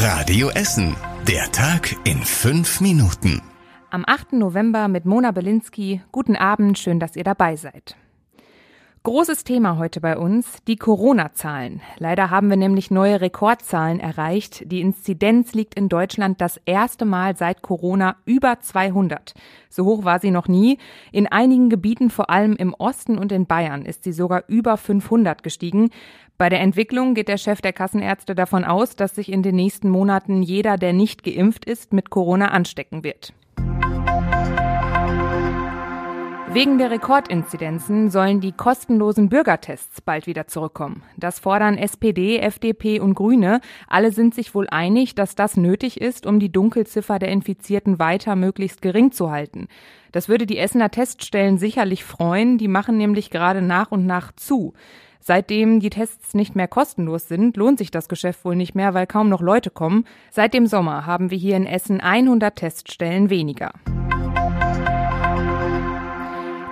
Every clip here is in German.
Radio Essen. Der Tag in fünf Minuten. Am 8. November mit Mona Belinsky. Guten Abend, schön, dass ihr dabei seid. Großes Thema heute bei uns, die Corona-Zahlen. Leider haben wir nämlich neue Rekordzahlen erreicht. Die Inzidenz liegt in Deutschland das erste Mal seit Corona über 200. So hoch war sie noch nie. In einigen Gebieten, vor allem im Osten und in Bayern, ist sie sogar über 500 gestiegen. Bei der Entwicklung geht der Chef der Kassenärzte davon aus, dass sich in den nächsten Monaten jeder, der nicht geimpft ist, mit Corona anstecken wird. Wegen der Rekordinzidenzen sollen die kostenlosen Bürgertests bald wieder zurückkommen. Das fordern SPD, FDP und Grüne. Alle sind sich wohl einig, dass das nötig ist, um die Dunkelziffer der Infizierten weiter möglichst gering zu halten. Das würde die Essener Teststellen sicherlich freuen, die machen nämlich gerade nach und nach zu. Seitdem die Tests nicht mehr kostenlos sind, lohnt sich das Geschäft wohl nicht mehr, weil kaum noch Leute kommen. Seit dem Sommer haben wir hier in Essen 100 Teststellen weniger.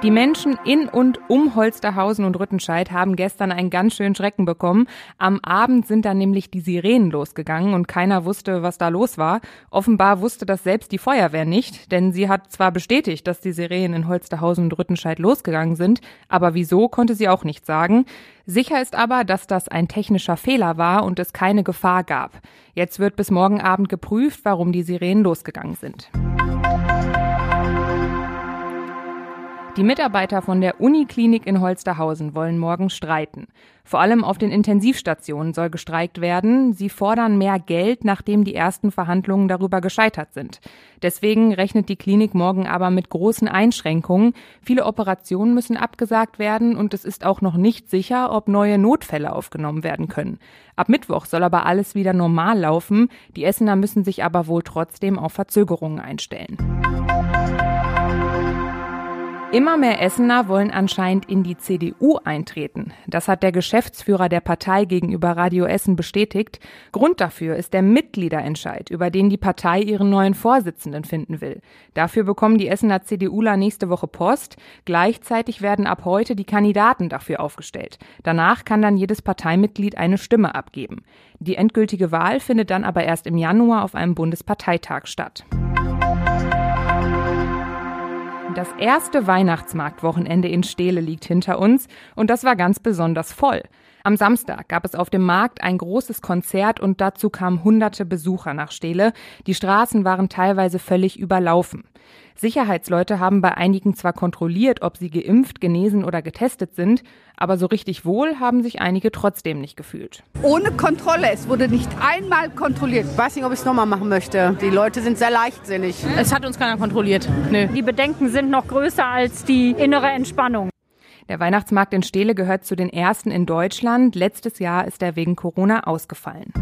Die Menschen in und um Holsterhausen und Rüttenscheid haben gestern einen ganz schönen Schrecken bekommen. Am Abend sind dann nämlich die Sirenen losgegangen und keiner wusste, was da los war. Offenbar wusste das selbst die Feuerwehr nicht, denn sie hat zwar bestätigt, dass die Sirenen in Holsterhausen und Rüttenscheid losgegangen sind, aber wieso konnte sie auch nicht sagen. Sicher ist aber, dass das ein technischer Fehler war und es keine Gefahr gab. Jetzt wird bis morgen Abend geprüft, warum die Sirenen losgegangen sind. Die Mitarbeiter von der Uniklinik in Holsterhausen wollen morgen streiten. Vor allem auf den Intensivstationen soll gestreikt werden. Sie fordern mehr Geld, nachdem die ersten Verhandlungen darüber gescheitert sind. Deswegen rechnet die Klinik morgen aber mit großen Einschränkungen. Viele Operationen müssen abgesagt werden und es ist auch noch nicht sicher, ob neue Notfälle aufgenommen werden können. Ab Mittwoch soll aber alles wieder normal laufen. Die Essener müssen sich aber wohl trotzdem auf Verzögerungen einstellen. Immer mehr Essener wollen anscheinend in die CDU eintreten. Das hat der Geschäftsführer der Partei gegenüber Radio Essen bestätigt. Grund dafür ist der Mitgliederentscheid, über den die Partei ihren neuen Vorsitzenden finden will. Dafür bekommen die Essener CDUler nächste Woche Post. Gleichzeitig werden ab heute die Kandidaten dafür aufgestellt. Danach kann dann jedes Parteimitglied eine Stimme abgeben. Die endgültige Wahl findet dann aber erst im Januar auf einem Bundesparteitag statt. Das erste Weihnachtsmarktwochenende in Steele liegt hinter uns und das war ganz besonders voll. Am Samstag gab es auf dem Markt ein großes Konzert und dazu kamen hunderte Besucher nach Steele. Die Straßen waren teilweise völlig überlaufen. Sicherheitsleute haben bei einigen zwar kontrolliert, ob sie geimpft, genesen oder getestet sind, aber so richtig wohl haben sich einige trotzdem nicht gefühlt. Ohne Kontrolle. Es wurde nicht einmal kontrolliert. Ich weiß nicht, ob ich es nochmal machen möchte. Die Leute sind sehr leichtsinnig. Es hat uns keiner kontrolliert. Nö. Die Bedenken sind noch größer als die innere Entspannung. Der Weihnachtsmarkt in Steele gehört zu den ersten in Deutschland. Letztes Jahr ist er wegen Corona ausgefallen.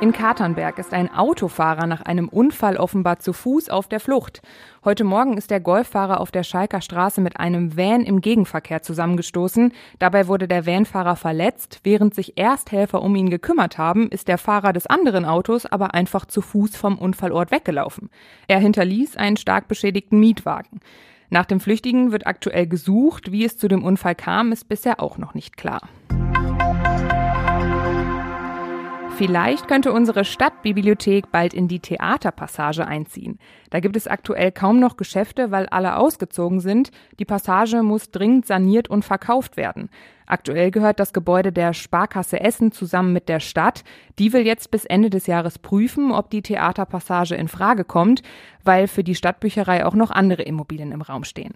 In Katernberg ist ein Autofahrer nach einem Unfall offenbar zu Fuß auf der Flucht. Heute Morgen ist der Golffahrer auf der Schalker Straße mit einem Van im Gegenverkehr zusammengestoßen. Dabei wurde der Vanfahrer verletzt. Während sich Ersthelfer um ihn gekümmert haben, ist der Fahrer des anderen Autos aber einfach zu Fuß vom Unfallort weggelaufen. Er hinterließ einen stark beschädigten Mietwagen. Nach dem Flüchtigen wird aktuell gesucht. Wie es zu dem Unfall kam, ist bisher auch noch nicht klar. Vielleicht könnte unsere Stadtbibliothek bald in die Theaterpassage einziehen. Da gibt es aktuell kaum noch Geschäfte, weil alle ausgezogen sind. Die Passage muss dringend saniert und verkauft werden. Aktuell gehört das Gebäude der Sparkasse Essen zusammen mit der Stadt. Die will jetzt bis Ende des Jahres prüfen, ob die Theaterpassage in Frage kommt, weil für die Stadtbücherei auch noch andere Immobilien im Raum stehen.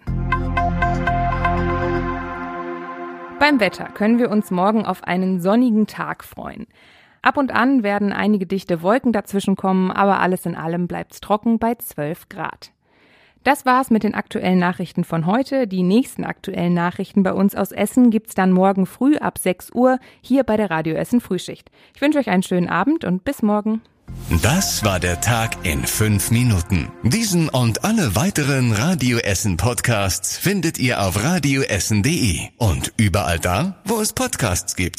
Beim Wetter können wir uns morgen auf einen sonnigen Tag freuen. Ab und an werden einige dichte Wolken dazwischenkommen, aber alles in allem bleibt's trocken bei 12 Grad. Das war's mit den aktuellen Nachrichten von heute. Die nächsten aktuellen Nachrichten bei uns aus Essen gibt's dann morgen früh ab 6 Uhr hier bei der Radio Essen Frühschicht. Ich wünsche euch einen schönen Abend und bis morgen. Das war der Tag in fünf Minuten. Diesen und alle weiteren Radio Essen Podcasts findet ihr auf radioessen.de und überall da, wo es Podcasts gibt.